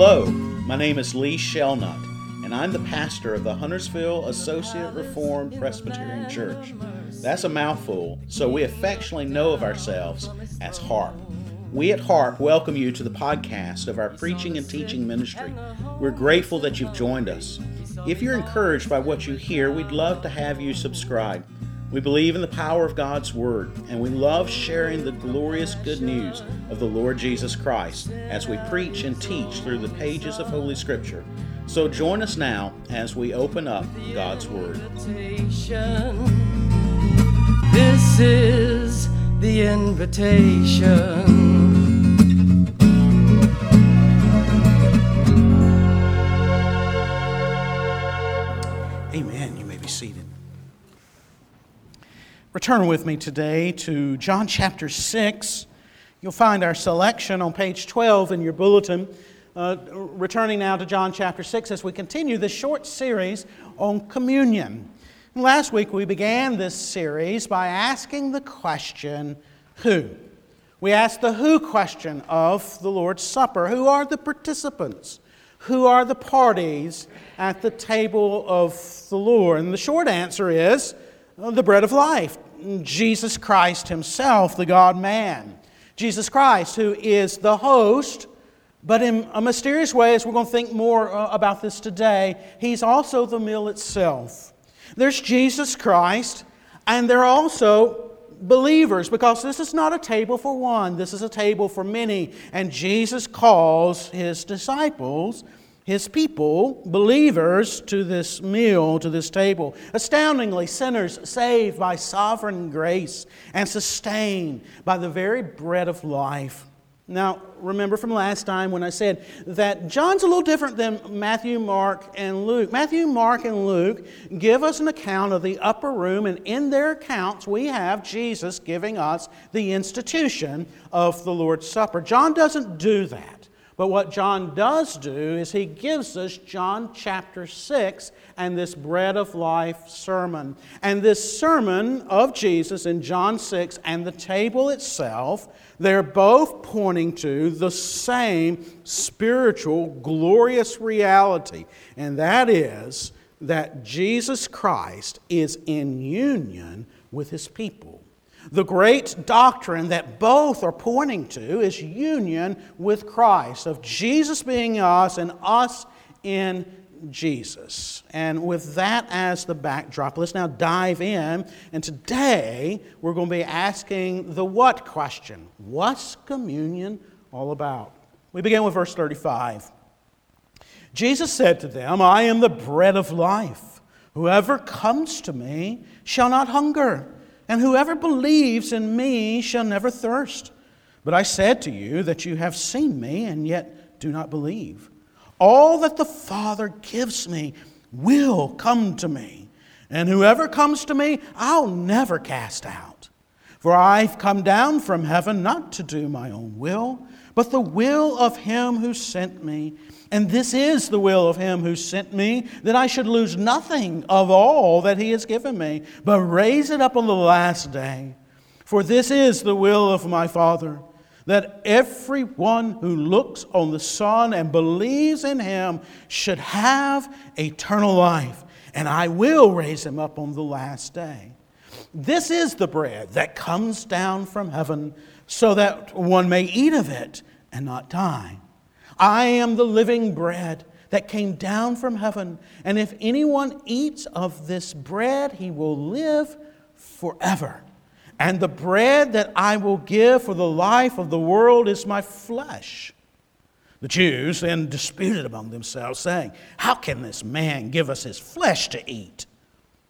Hello, my name is Lee Shelnut, and I'm the pastor of the Huntersville Associate Reformed Presbyterian Church. That's a mouthful, so we affectionately know of ourselves as HARP. We at HARP welcome you to the podcast of our preaching and teaching ministry. We're grateful that you've joined us. If you're encouraged by what you hear, we'd love to have you subscribe. We believe in the power of God's Word, and we love sharing the glorious good news of the Lord Jesus Christ as we preach and teach through the pages of Holy Scripture. So join us now as we open up God's Word. This is the invitation. Return with me today to John chapter 6. You'll find our selection on page 12 in your bulletin. Uh, returning now to John chapter 6 as we continue this short series on communion. Last week we began this series by asking the question, Who? We asked the who question of the Lord's Supper. Who are the participants? Who are the parties at the table of the Lord? And the short answer is the bread of life, Jesus Christ Himself, the God man. Jesus Christ, who is the host, but in a mysterious way, as we're going to think more uh, about this today, He's also the meal itself. There's Jesus Christ, and there are also believers, because this is not a table for one, this is a table for many. And Jesus calls His disciples his people, believers, to this meal, to this table. Astoundingly, sinners saved by sovereign grace and sustained by the very bread of life. Now, remember from last time when I said that John's a little different than Matthew, Mark, and Luke. Matthew, Mark, and Luke give us an account of the upper room, and in their accounts, we have Jesus giving us the institution of the Lord's Supper. John doesn't do that. But what John does do is he gives us John chapter 6 and this bread of life sermon. And this sermon of Jesus in John 6 and the table itself, they're both pointing to the same spiritual, glorious reality. And that is that Jesus Christ is in union with his people. The great doctrine that both are pointing to is union with Christ, of Jesus being us and us in Jesus. And with that as the backdrop, let's now dive in. And today we're going to be asking the what question What's communion all about? We begin with verse 35. Jesus said to them, I am the bread of life. Whoever comes to me shall not hunger and whoever believes in me shall never thirst. But I said to you that you have seen me and yet do not believe. All that the Father gives me will come to me, and whoever comes to me, I'll never cast out. For I've come down from heaven not to do my own will, but the will of him who sent me. And this is the will of him who sent me, that I should lose nothing of all that he has given me, but raise it up on the last day. For this is the will of my Father, that everyone who looks on the Son and believes in him should have eternal life, and I will raise him up on the last day. This is the bread that comes down from heaven, so that one may eat of it and not die. I am the living bread that came down from heaven, and if anyone eats of this bread, he will live forever. And the bread that I will give for the life of the world is my flesh. The Jews then disputed among themselves, saying, How can this man give us his flesh to eat?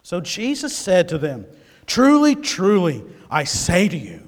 So Jesus said to them, Truly, truly, I say to you,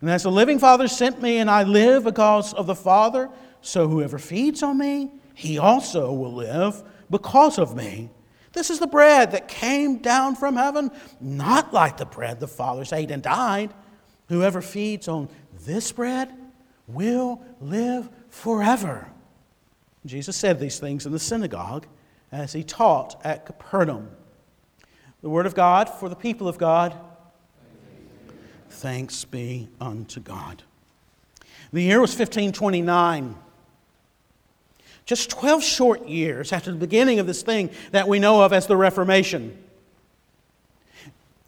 And as the living Father sent me, and I live because of the Father, so whoever feeds on me, he also will live because of me. This is the bread that came down from heaven, not like the bread the fathers ate and died. Whoever feeds on this bread will live forever. Jesus said these things in the synagogue as he taught at Capernaum. The word of God for the people of God. Thanks be unto God. The year was 1529. Just 12 short years after the beginning of this thing that we know of as the Reformation.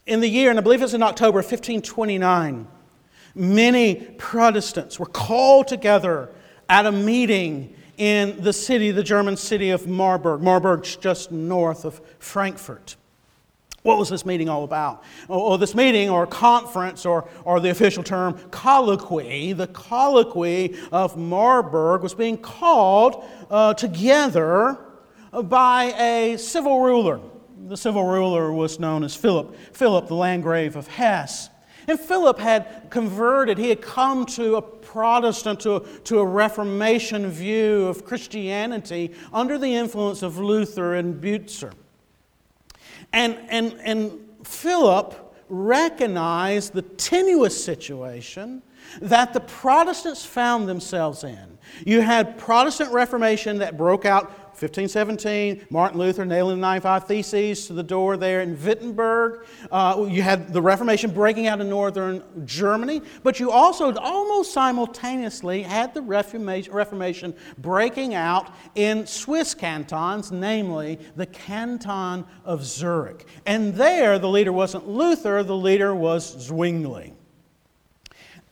In the year, and I believe it was in October 1529, many Protestants were called together at a meeting in the city, the German city of Marburg. Marburg's just north of Frankfurt. What was this meeting all about? Or, this meeting or conference or, or the official term colloquy, the colloquy of Marburg was being called uh, together by a civil ruler. The civil ruler was known as Philip, Philip, the Landgrave of Hesse. And Philip had converted, he had come to a Protestant, to, to a Reformation view of Christianity under the influence of Luther and Butzer. And, and, and Philip recognized the tenuous situation that the Protestants found themselves in. You had Protestant Reformation that broke out 1517, Martin Luther nailing the 95 Theses to the door there in Wittenberg. Uh, you had the Reformation breaking out in northern Germany, but you also almost simultaneously had the Reformation breaking out in Swiss cantons, namely the canton of Zurich. And there, the leader wasn't Luther, the leader was Zwingli.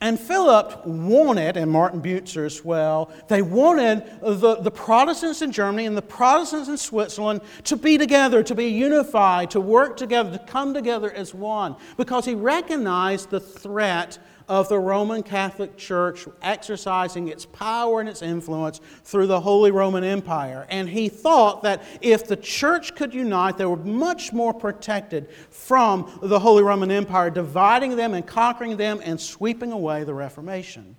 And Philip wanted, and Martin Butzer as well, they wanted the, the Protestants in Germany and the Protestants in Switzerland to be together, to be unified, to work together, to come together as one, because he recognized the threat of the Roman Catholic Church exercising its power and its influence through the Holy Roman Empire. And he thought that if the church could unite, they were much more protected from the Holy Roman Empire, dividing them and conquering them and sweeping away the Reformation.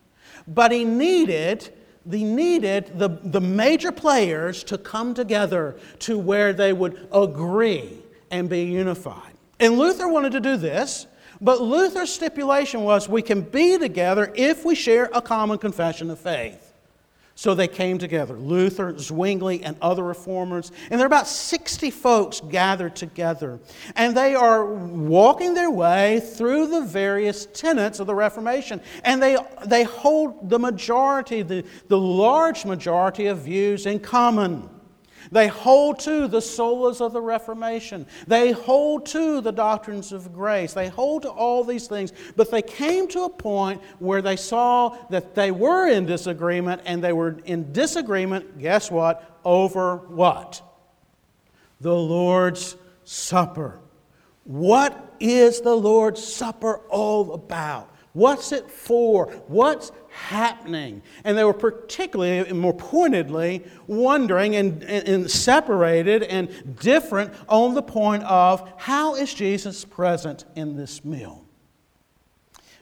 But he needed they needed the, the major players to come together to where they would agree and be unified. And Luther wanted to do this. But Luther's stipulation was we can be together if we share a common confession of faith. So they came together, Luther, Zwingli, and other reformers. And there are about 60 folks gathered together. And they are walking their way through the various tenets of the Reformation. And they, they hold the majority, the, the large majority of views in common. They hold to the solas of the Reformation. They hold to the doctrines of grace. They hold to all these things. But they came to a point where they saw that they were in disagreement, and they were in disagreement, guess what? Over what? The Lord's Supper. What is the Lord's Supper all about? What's it for? What's happening? And they were particularly, and more pointedly, wondering and, and, and, separated and different on the point of how is Jesus present in this meal?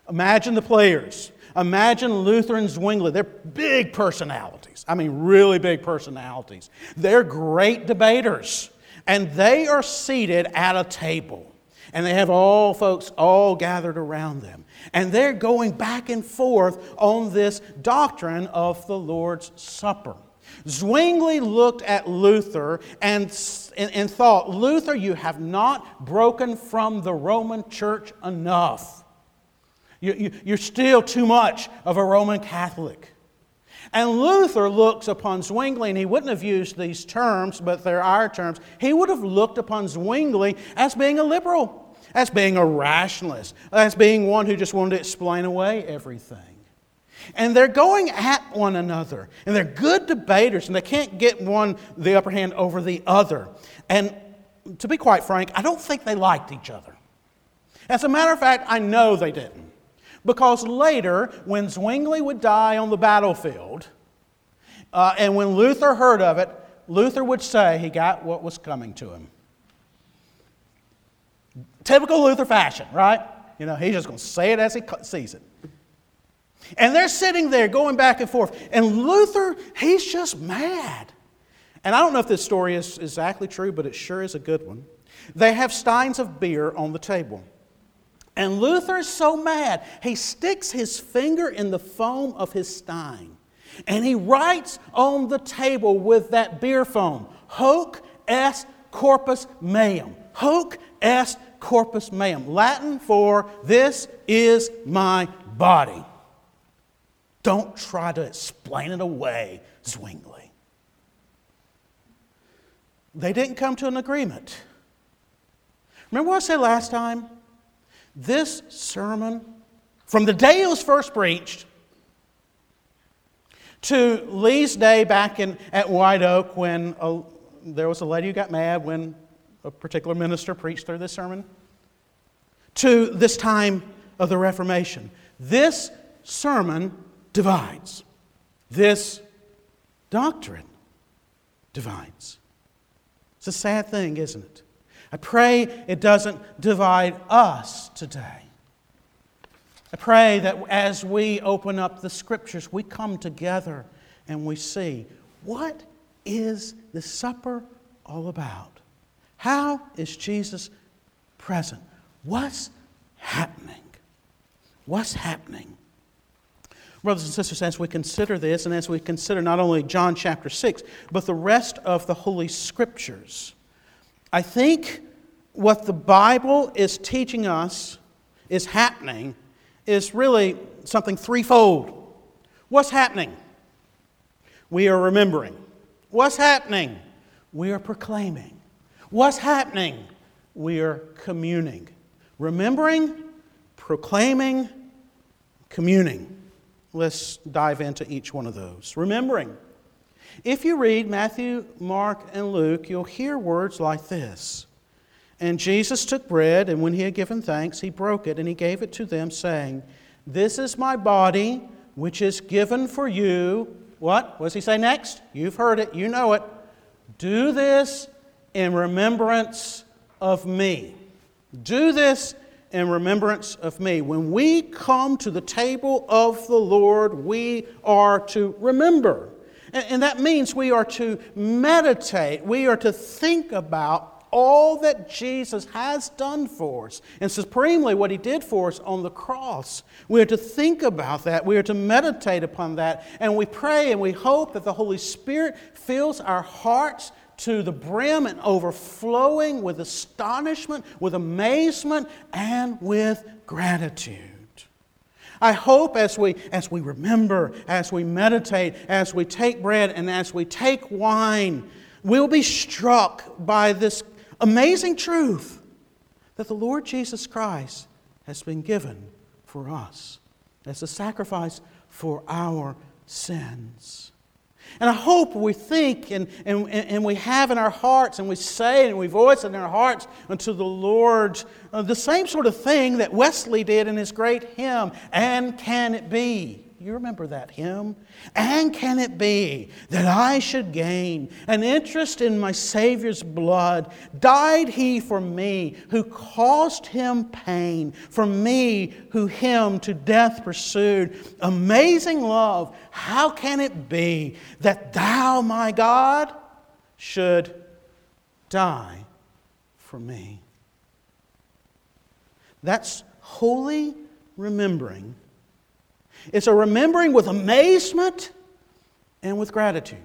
Imagine the players. Imagine Luther and Zwingli. They're big personalities. I mean, really big personalities. They're great debaters. And they are seated at a table. And they have all folks all gathered around them. And they're going back and forth on this doctrine of the Lord's Supper. Zwingli looked at Luther and, and, and, thought, Luther, you have not broken from the Roman church enough. You, you, you're still too much of a Roman Catholic. And Luther looks upon Zwingli, and he wouldn't have used these terms, but they're our terms. He would have looked upon Zwingli as being a liberal as being a rationalist, as being one who just wanted to explain away everything. And they're going at one another, and they're good debaters, and they can't get one the upper hand over the other. And to be quite frank, I don't think they liked each other. As a matter of fact, I know they didn't. Because later, when Zwingli would die on the battlefield, uh, and when Luther heard of it, Luther would say he got what was coming to him. Typical Luther fashion, right? You know, he's just going to say it as he sees it. And they're sitting there going back and forth. And Luther, he's just mad. And I don't know if this story is exactly true, but it sure is a good one. They have steins of beer on the table. And Luther is so mad, he sticks his finger in the foam of his stein and he writes on the table with that beer foam, Hoc est corpus meum. Hoc est corpus meum. Latin for this is my body. Don't try to explain it away, Zwingli. They didn't come to an agreement. Remember what I said last time? This sermon, from the day it was first preached to Lee's day back in, at White Oak when a, there was a lady who got mad when a particular minister preached through this sermon, to this time of the Reformation. This sermon divides. This doctrine divides. It's a sad thing, isn't it? I pray it doesn't divide us today. I pray that as we open up the scriptures, we come together and we see what is the supper all about? How is Jesus present? What's happening? What's happening? Brothers and sisters, as we consider this, and as we consider not only John chapter 6, but the rest of the Holy Scriptures, I think what the Bible is teaching us is happening is really something threefold. What's happening? We are remembering. What's happening? We are proclaiming. What's happening? We are communing. Remembering, proclaiming, communing. Let's dive into each one of those. Remembering. If you read Matthew, Mark, and Luke, you'll hear words like this and Jesus took bread, and when he had given thanks, he broke it, and he gave it to them, saying, This is my body, which is given for you. What? What does he say next? You've heard it, you know it. Do this in remembrance of me. Do this in remembrance of me. When we come to the table of the Lord, we are to remember. And, that means we are to meditate, we are to think about all that Jesus has done for us, and supremely what he did for us on the cross. We are to think about that, we are to meditate upon that, and we pray and we hope that the Holy Spirit fills our hearts to the brim and overflowing with astonishment, with amazement, and with gratitude. I hope as we, as we remember, as we meditate, as we take bread, and as we take wine, we'll be struck by this amazing truth that the Lord Jesus Christ has been given for us as a sacrifice for our sins. And I hope we think and, and, and we have in our hearts and we say and we voice in our hearts unto the Lord uh, the same sort of thing that Wesley did in his great hymn, And Can It Be? You remember that hymn? And can it be that I should gain an interest in my Savior's blood? Died he for me who caused him pain, for me who him to death pursued? Amazing love, how can it be that thou, my God, should die for me? That's holy remembering it's a remembering with amazement and with gratitude.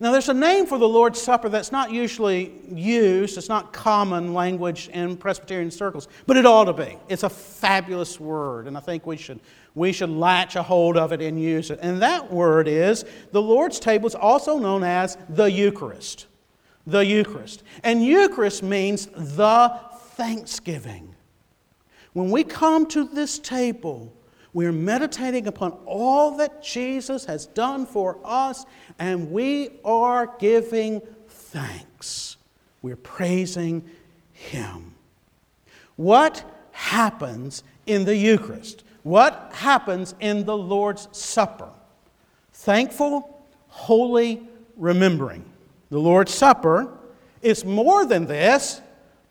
Now, there's a name for the Lord's Supper that's not usually used, it's not common language in Presbyterian circles, but it ought to be. It's a fabulous word, and I think we should, we should latch a hold of it and use it. And that word is the Lord's table is also known as the Eucharist. The Eucharist. And Eucharist means the thanksgiving. When we come to this table, we're meditating upon all that Jesus has done for us, and we are giving thanks. We're praising Him. What happens in the Eucharist? What happens in the Lord's Supper? Thankful, holy remembering. The Lord's Supper is more than this,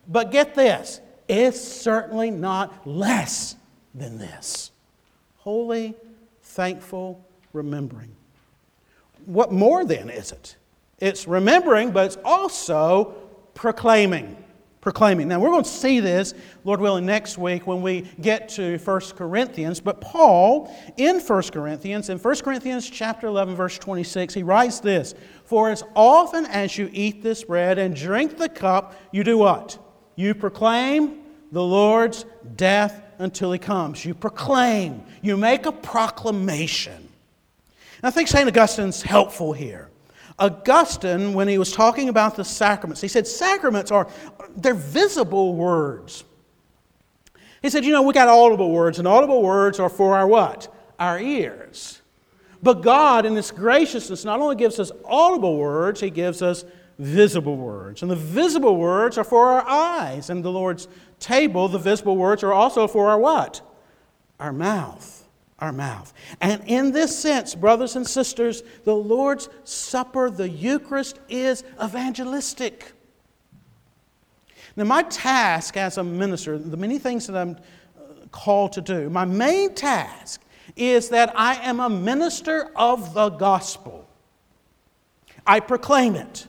but get this it's certainly not less than this holy, thankful remembering. What more then is it? It's remembering, but it's also proclaiming. Proclaiming. Now, we're going to see this, Lord willing, next week when we get to 1 Corinthians. But Paul, in 1 Corinthians, in 1 Corinthians chapter 11, verse 26, he writes this For as often as you eat this bread and drink the cup, you do what? You proclaim the Lord's death until he comes. You proclaim, you make a proclamation. And I think St. Augustine's helpful here. Augustine, when he was talking about the sacraments, he said sacraments are they're visible words. He said, you know, we got audible words, and audible words are for our what? Our ears. But God, in His graciousness, not only gives us audible words, He gives us visible words. And the visible words are for our eyes. And the Lord's table, the visible words are also for our what? Our mouth our mouth. And in this sense, brothers and sisters, the Lord's Supper, the Eucharist, is evangelistic. Now, my task as a minister, the many things that I'm uh, called to do, my main task is that I am a minister of the gospel. I proclaim it.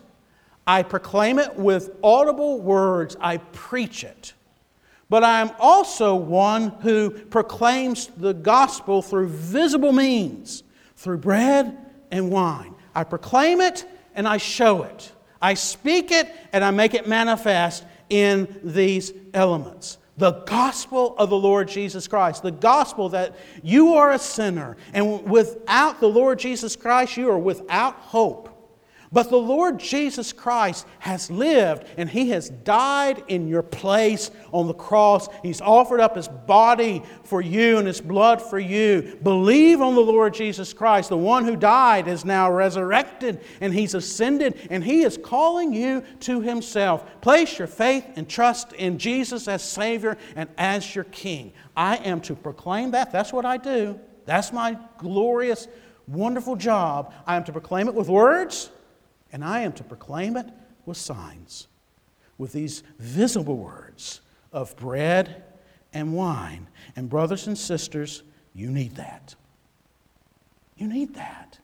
I proclaim it with audible words. I preach it but I am also one who proclaims the gospel through visible means, through bread and wine. I proclaim it and I show it. I speak it and I make it manifest in these elements. The gospel of the Lord Jesus Christ, the gospel that you are a sinner, and without the Lord Jesus Christ, you are without hope. But the Lord Jesus Christ has lived and He has died in your place on the cross. He's offered up His body for you and His blood for you. Believe on the Lord Jesus Christ. The one who died is now resurrected and He's ascended and He is calling you to Himself. Place your faith and trust in Jesus as Savior and as your King. I am to proclaim that. That's what I do. That's my glorious, wonderful job. I am to proclaim it with words and I am to proclaim it with signs, with these visible words of bread and wine. And, brothers and sisters, you need that. You need that.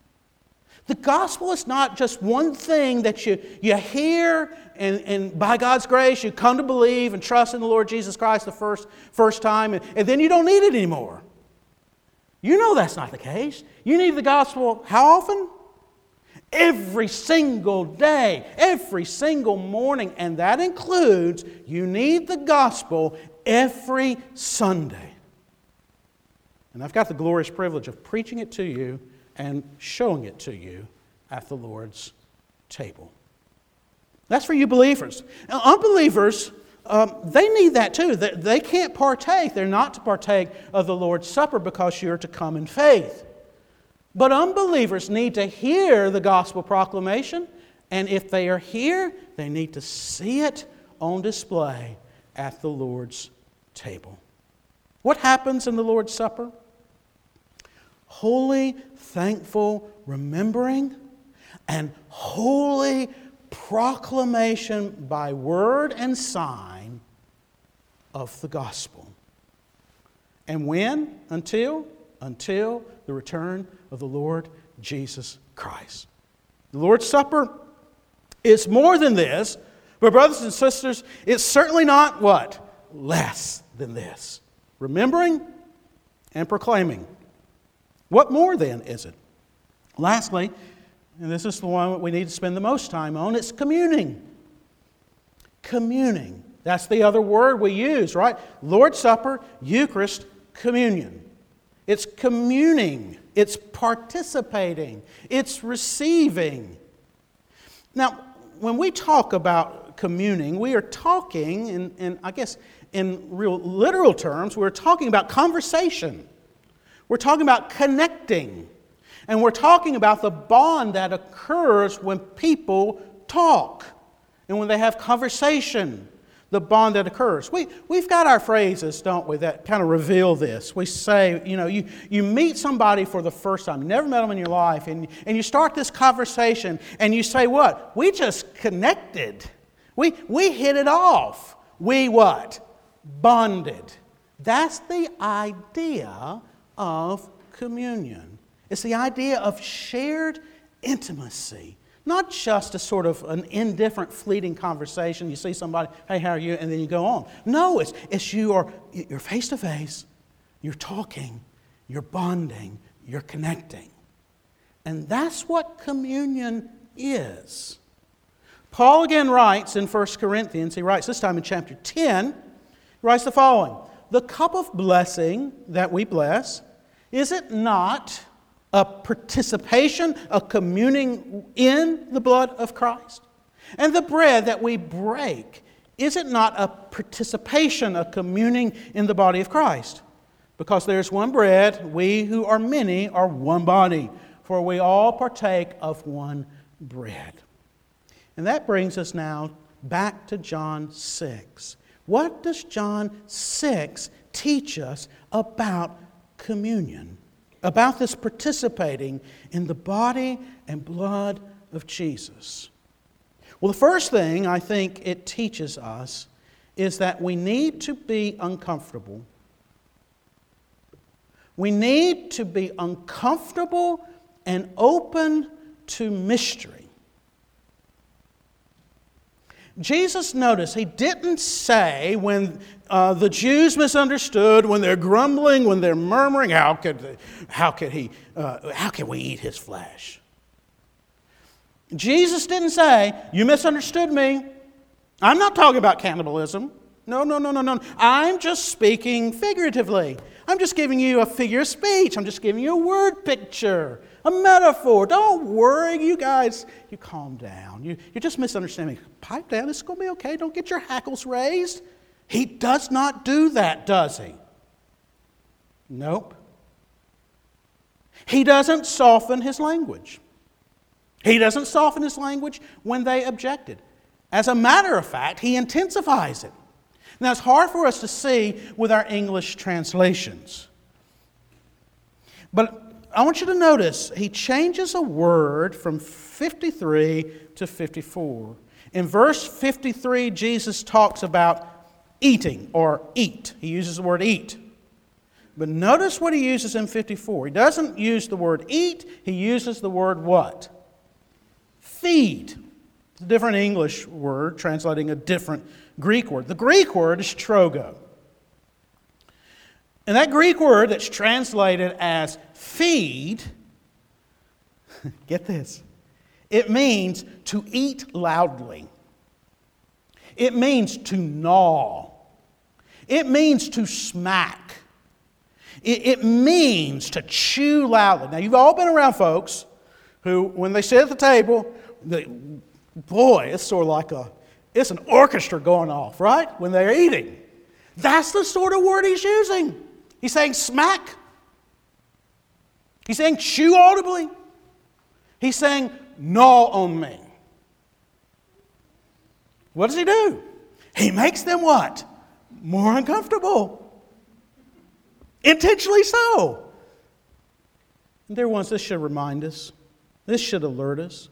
The gospel is not just one thing that you, you hear and, and by God's grace you come to believe and trust in the Lord Jesus Christ the first, first time, and, and then you don't need it anymore. You know that's not the case. You need the gospel how often? Every single day, every single morning, and that includes you need the gospel every Sunday. And I've got the glorious privilege of preaching it to you and showing it to you at the Lord's table. That's for you believers. Now, unbelievers, um, they need that too. They, they can't partake. They're not to partake of the Lord's Supper because you're to come in faith. But unbelievers need to hear the gospel proclamation, and if they are here, they need to see it on display at the Lord's table. What happens in the Lord's Supper? Holy, thankful remembering and holy proclamation by word and sign of the gospel. And when? Until? Until the return of the Lord Jesus Christ. The Lord's Supper is more than this, but, brothers and sisters, it's certainly not what? Less than this. Remembering and proclaiming. What more then is it? Lastly, and this is the one that we need to spend the most time on, it's communing. Communing. That's the other word we use, right? Lord's Supper, Eucharist, communion. It's communing, it's participating, it's receiving. Now, when we talk about communing, we are talking, in, in, I guess in real literal terms, we're talking about conversation. We're talking about connecting. And we're talking about the bond that occurs when people talk and when they have conversation the bond that occurs. We, we've got our phrases, don't we, that kind of reveal this. We say, you know, you, you meet somebody for the first time, never met them in your life, and, and you start this conversation, and you say, what? We just connected. We, we hit it off. We what? Bonded. That's the idea of communion. It's the idea of shared intimacy Not just a sort of an indifferent, fleeting conversation. You see somebody, hey, how are you? And then you go on. No, it's, it's you are, you're face to face, you're talking, you're bonding, you're connecting. And that's what communion is. Paul again writes in 1 Corinthians, he writes this time in chapter 10, he writes the following The cup of blessing that we bless, is it not a participation, a communing in the blood of Christ? And the bread that we break, is it not a participation, a communing in the body of Christ? Because there's one bread, we who are many are one body, for we all partake of one bread. And that brings us now back to John 6. What does John 6 teach us about communion? About this participating in the body and blood of Jesus? Well, the first thing I think it teaches us is that we need to be uncomfortable. We need to be uncomfortable and open to mystery. Jesus, notice, he didn't say when uh, the Jews misunderstood, when they're grumbling, when they're murmuring, how could, how could, he, uh, how can we eat his flesh? Jesus didn't say, You misunderstood me. I'm not talking about cannibalism. No, no, no, no, no. I'm just speaking figuratively. I'm just giving you a figure of speech. I'm just giving you a word picture a metaphor. Don't worry, you guys. You calm down. You, you're just misunderstanding. Pipe down. it's going to be okay. Don't get your hackles raised. He does not do that, does he? Nope. He doesn't soften his language. He doesn't soften his language when they objected. As a matter of fact, he intensifies it. Now, it's hard for us to see with our English translations. But I want you to notice he changes a word from 53 to 54. In verse 53, Jesus talks about eating or eat. He uses the word eat. But notice what he uses in 54. He doesn't use the word eat, he uses the word what? Feed. It's a different English word translating a different Greek word. The Greek word is trogo. And that Greek word that's translated as feed, get this, it means to eat loudly. It means to gnaw. It means to smack. It, means to chew loudly. Now, you've all been around folks who, when they sit at the table, they, boy, it's sort of like a, it's an orchestra going off, right? When they're eating. That's the sort of word he's using. He's saying smack. He's saying chew audibly. He's saying gnaw on me. What does he do? He makes them what? More uncomfortable. Intentionally so. And dear ones, this should remind us, this should alert us.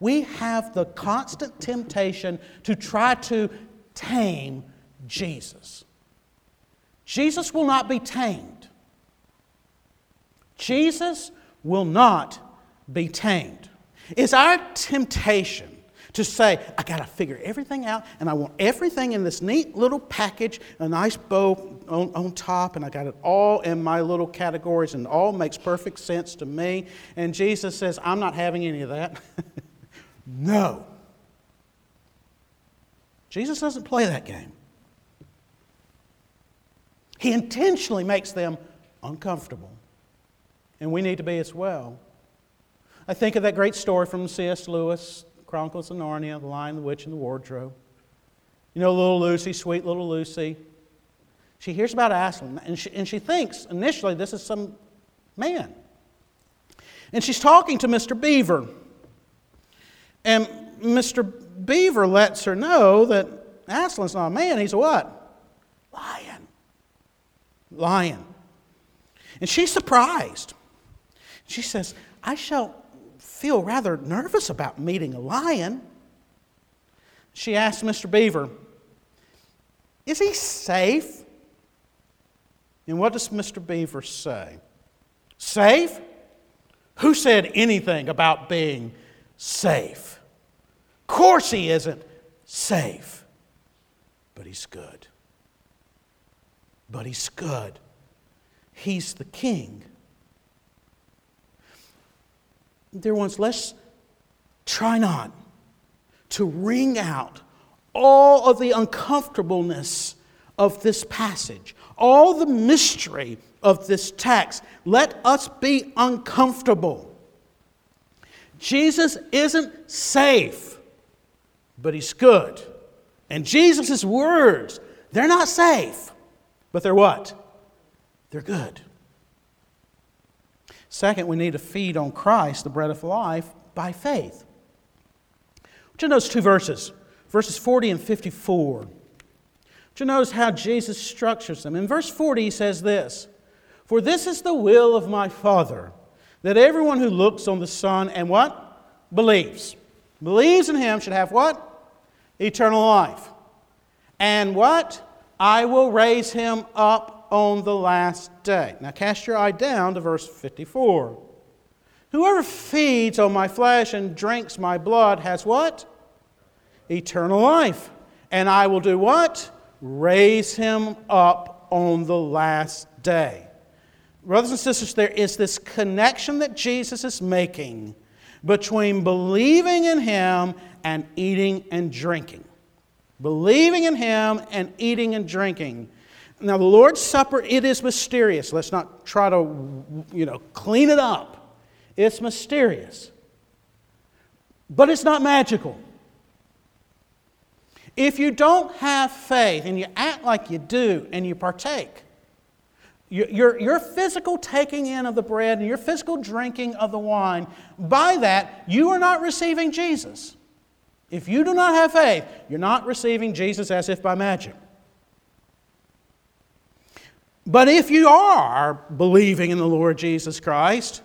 We have the constant temptation to try to tame Jesus. Jesus will not be tamed. Jesus will not be tamed. It's our temptation to say, I got to figure everything out, and I want everything in this neat little package, a nice bow on, on top, and I got it all in my little categories, and all makes perfect sense to me. And Jesus says, I'm not having any of that. no. Jesus doesn't play that game. He intentionally makes them uncomfortable. And we need to be as well. I think of that great story from C.S. Lewis, Chronicles of Narnia, The Lion, the Witch, and the Wardrobe. You know, little Lucy, sweet little Lucy. She hears about Aslan, and she, and she thinks initially this is some man. And she's talking to Mr. Beaver. And Mr. Beaver lets her know that Aslan's not a man, he's a what? Lion lion. And she's surprised. She says, I shall feel rather nervous about meeting a lion. She asked Mr. Beaver, Is he safe? And what does Mr. Beaver say? Safe? Who said anything about being safe. Of course, he isn't safe. But he's good. But he's good. He's the king. Dear ones, let's try not to wring out all of the uncomfortableness of this passage, all the mystery of this text. Let us be uncomfortable. Jesus isn't safe, but he's good. And Jesus' words, they're not safe, but they're what? They're good. Second, we need to feed on Christ, the bread of life, by faith. Would you notice two verses, verses 40 and 54? Would you notice how Jesus structures them? In verse 40, he says this For this is the will of my Father, that everyone who looks on the Son and what? Believes. Believes in him should have what? Eternal life. And what? I will raise him up on the last day. Now cast your eye down to verse 54. Whoever feeds on my flesh and drinks my blood has what? Eternal life. And I will do what? Raise him up on the last day. Brothers and sisters, there is this connection that Jesus is making between believing in him and eating and drinking. Believing in him and eating and drinking. Now, the Lord's Supper, it is mysterious. Let's not try to, you know, clean it up. It's mysterious. But it's not magical. If you don't have faith and you act like you do and you partake, your, your physical taking in of the bread and your physical drinking of the wine, by that, you are not receiving Jesus. If you do not have faith, you're not receiving Jesus as if by magic. But if you are believing in the Lord Jesus Christ,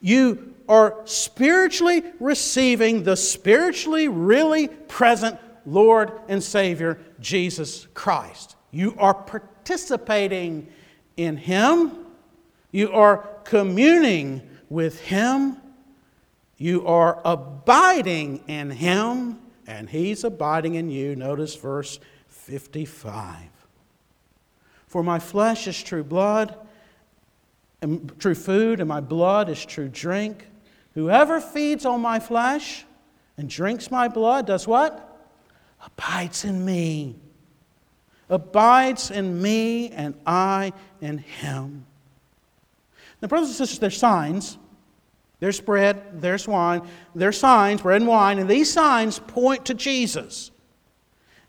you are spiritually receiving the spiritually really present Lord and Savior, Jesus Christ. You are participating in Him, you are communing with Him, you are abiding in Him, and He's abiding in you. Notice verse 55. For my flesh is true blood, and true food, and my blood is true drink. Whoever feeds on my flesh and drinks my blood does what? Abides in me. Abides in me, and I in him. Now, brothers and sisters, there's signs. There's bread, there's wine, there's signs, bread and wine, and these signs point to Jesus.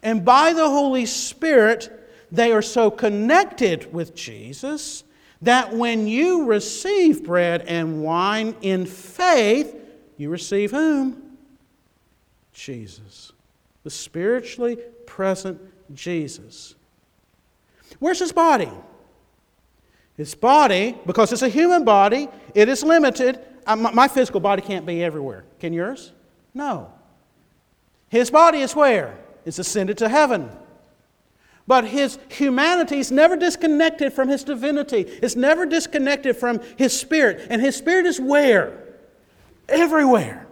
And by the Holy Spirit, they are so connected with Jesus that when you receive bread and wine in faith, you receive whom? Jesus. The spiritually present Jesus. Where's his body? His body, because it's a human body, it is limited. Uh, my physical body can't be everywhere. Can yours? No. His body is where? It's ascended to heaven. But his humanity is never disconnected from his divinity. It's never disconnected from his spirit. And his spirit is where? Everywhere.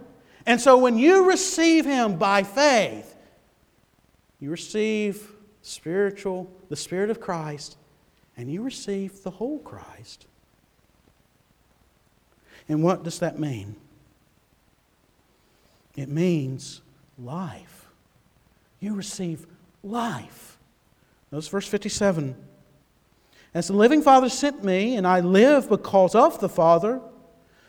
And so when you receive him by faith, you receive spiritual, the Spirit of Christ, and you receive the whole Christ. And what does that mean? It means life. You receive life. Notice verse 57. As the living Father sent me, and I live because of the Father,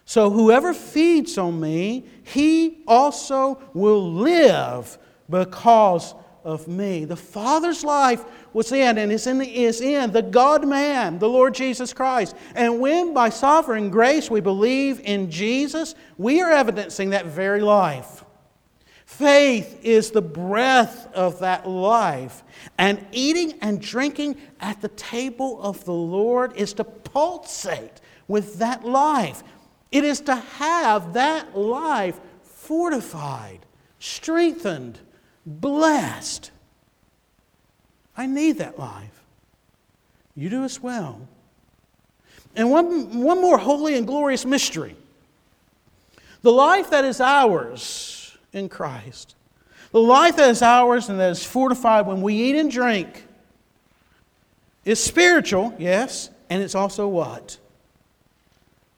so whoever feeds on me, he also will live because of me. The Father's life was in and is in, the, is in the God man, the Lord Jesus Christ. And when by sovereign grace we believe in Jesus, we are evidencing that very life. Faith is the breath of that life. And eating and drinking at the table of the Lord is to pulsate with that life. It is to have that life fortified, strengthened, blessed. I need that life. You do as well. And one, one more holy and glorious mystery The life that is ours in Christ. The life that is ours and that is fortified when we eat and drink is spiritual, yes, and it's also what?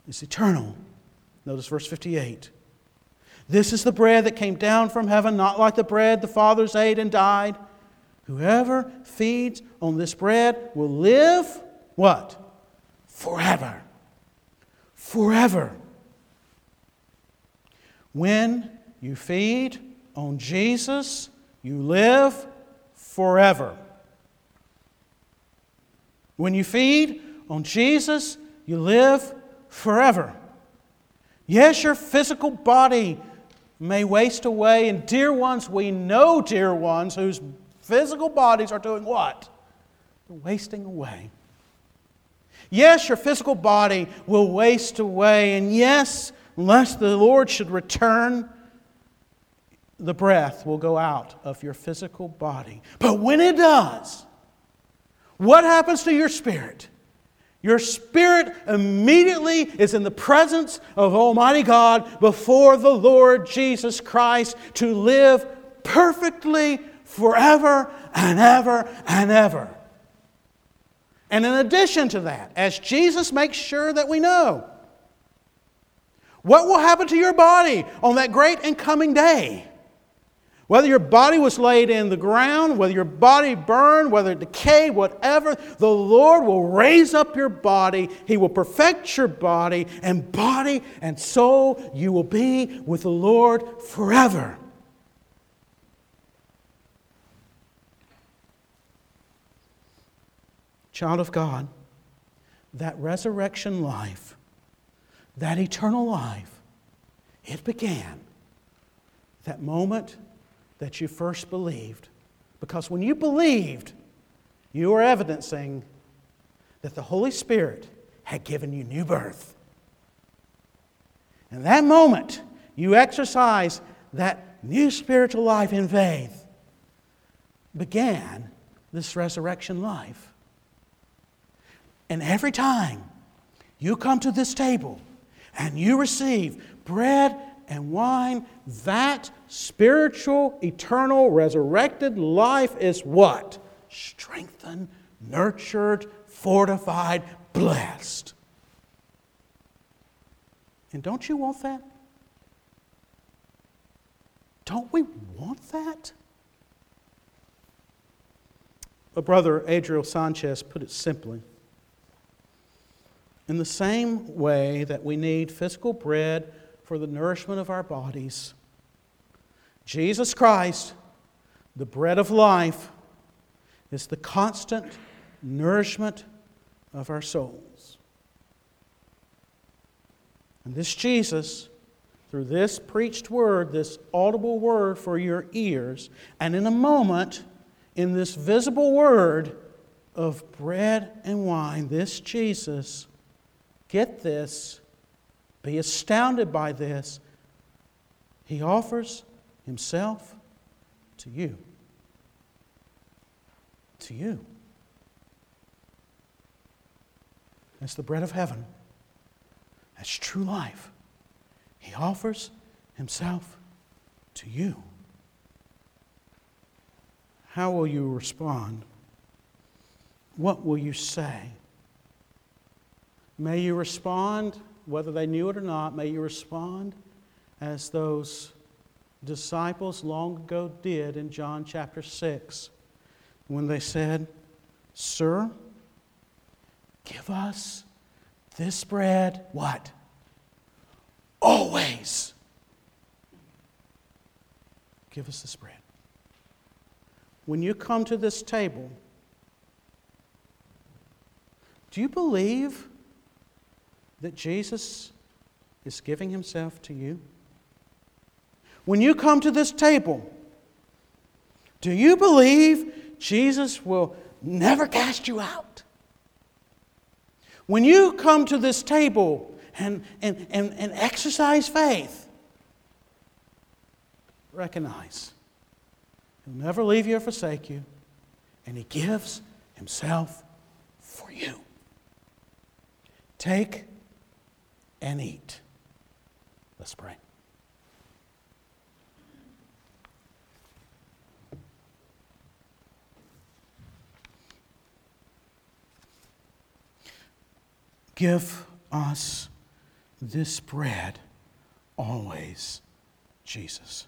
It's eternal. Notice verse 58. This is the bread that came down from heaven, not like the bread the fathers ate and died. Whoever feeds on this bread will live what? Forever. Forever. When you feed on Jesus, you live forever. When you feed on Jesus, you live forever. Yes, your physical body may waste away, and dear ones, we know dear ones whose physical bodies are doing what? They're wasting away. Yes, your physical body will waste away, and yes, unless the Lord should return, the breath will go out of your physical body. But when it does, what happens to your spirit? Your spirit immediately is in the presence of Almighty God before the Lord Jesus Christ to live perfectly forever and ever and ever. And in addition to that, as Jesus makes sure that we know, what will happen to your body on that great and coming day? Whether your body was laid in the ground, whether your body burned, whether it decayed, whatever, the Lord will raise up your body. He will perfect your body, and body and soul, you will be with the Lord forever. Child of God, that resurrection life, that eternal life, it began that moment that you first believed. Because when you believed, you were evidencing that the Holy Spirit had given you new birth. In that moment, you exercise that new spiritual life in faith, began this resurrection life. And every time you come to this table and you receive bread and wine, that spiritual, eternal, resurrected life is what? Strengthened, nurtured, fortified, blessed. And don't you want that? Don't we want that? A brother, Adriel Sanchez, put it simply. In the same way that we need physical bread for the nourishment of our bodies. Jesus Christ, the bread of life, is the constant nourishment of our souls. And this Jesus, through this preached word, this audible word for your ears, and in a moment, in this visible word of bread and wine, this Jesus, get this, be astounded by this. He offers himself to you. To you. It's the bread of heaven. That's true life. He offers himself to you. How will you respond? What will you say? May you respond whether they knew it or not, may you respond as those disciples long ago did in John chapter 6 when they said, Sir, give us this bread, what? Always. Give us this bread. When you come to this table, do you believe that Jesus is giving himself to you? When you come to this table, do you believe Jesus will never cast you out? When you come to this table and, and, and, and exercise faith, recognize He'll never leave you or forsake you, and He gives Himself for you. Take and eat. Let's pray. Give us this bread always, Jesus.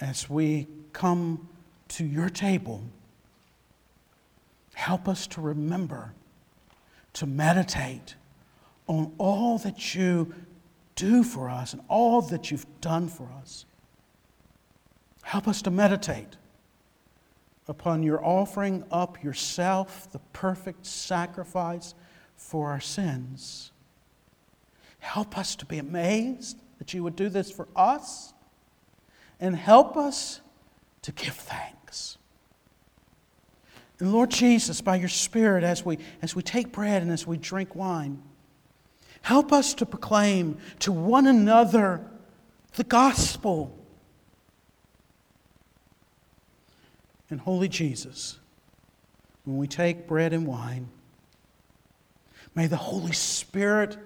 As we come to your table, help us to remember, to meditate, on all that you do for us and all that you've done for us. Help us to meditate upon your offering up yourself, the perfect sacrifice for our sins. Help us to be amazed that you would do this for us, and help us to give thanks. And Lord Jesus, by your Spirit, as we, as we take bread and as we drink wine, help us to proclaim to one another the gospel. And Holy Jesus, when we take bread and wine, may the Holy Spirit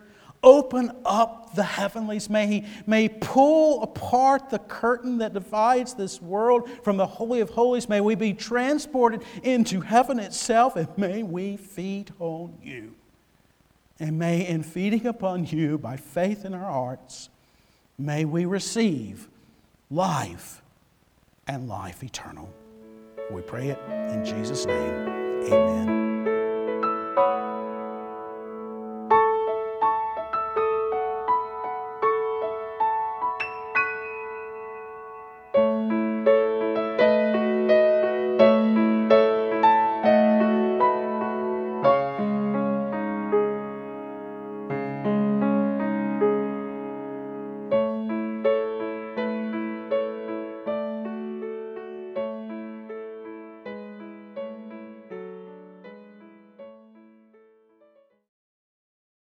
open up the heavenlies. May he, may pull apart the curtain that divides this world from the Holy of Holies. May we be transported into heaven itself, and may we feed on you. And may, in feeding upon you by faith in our hearts, may we receive life and life eternal. We pray it in Jesus' name. Amen.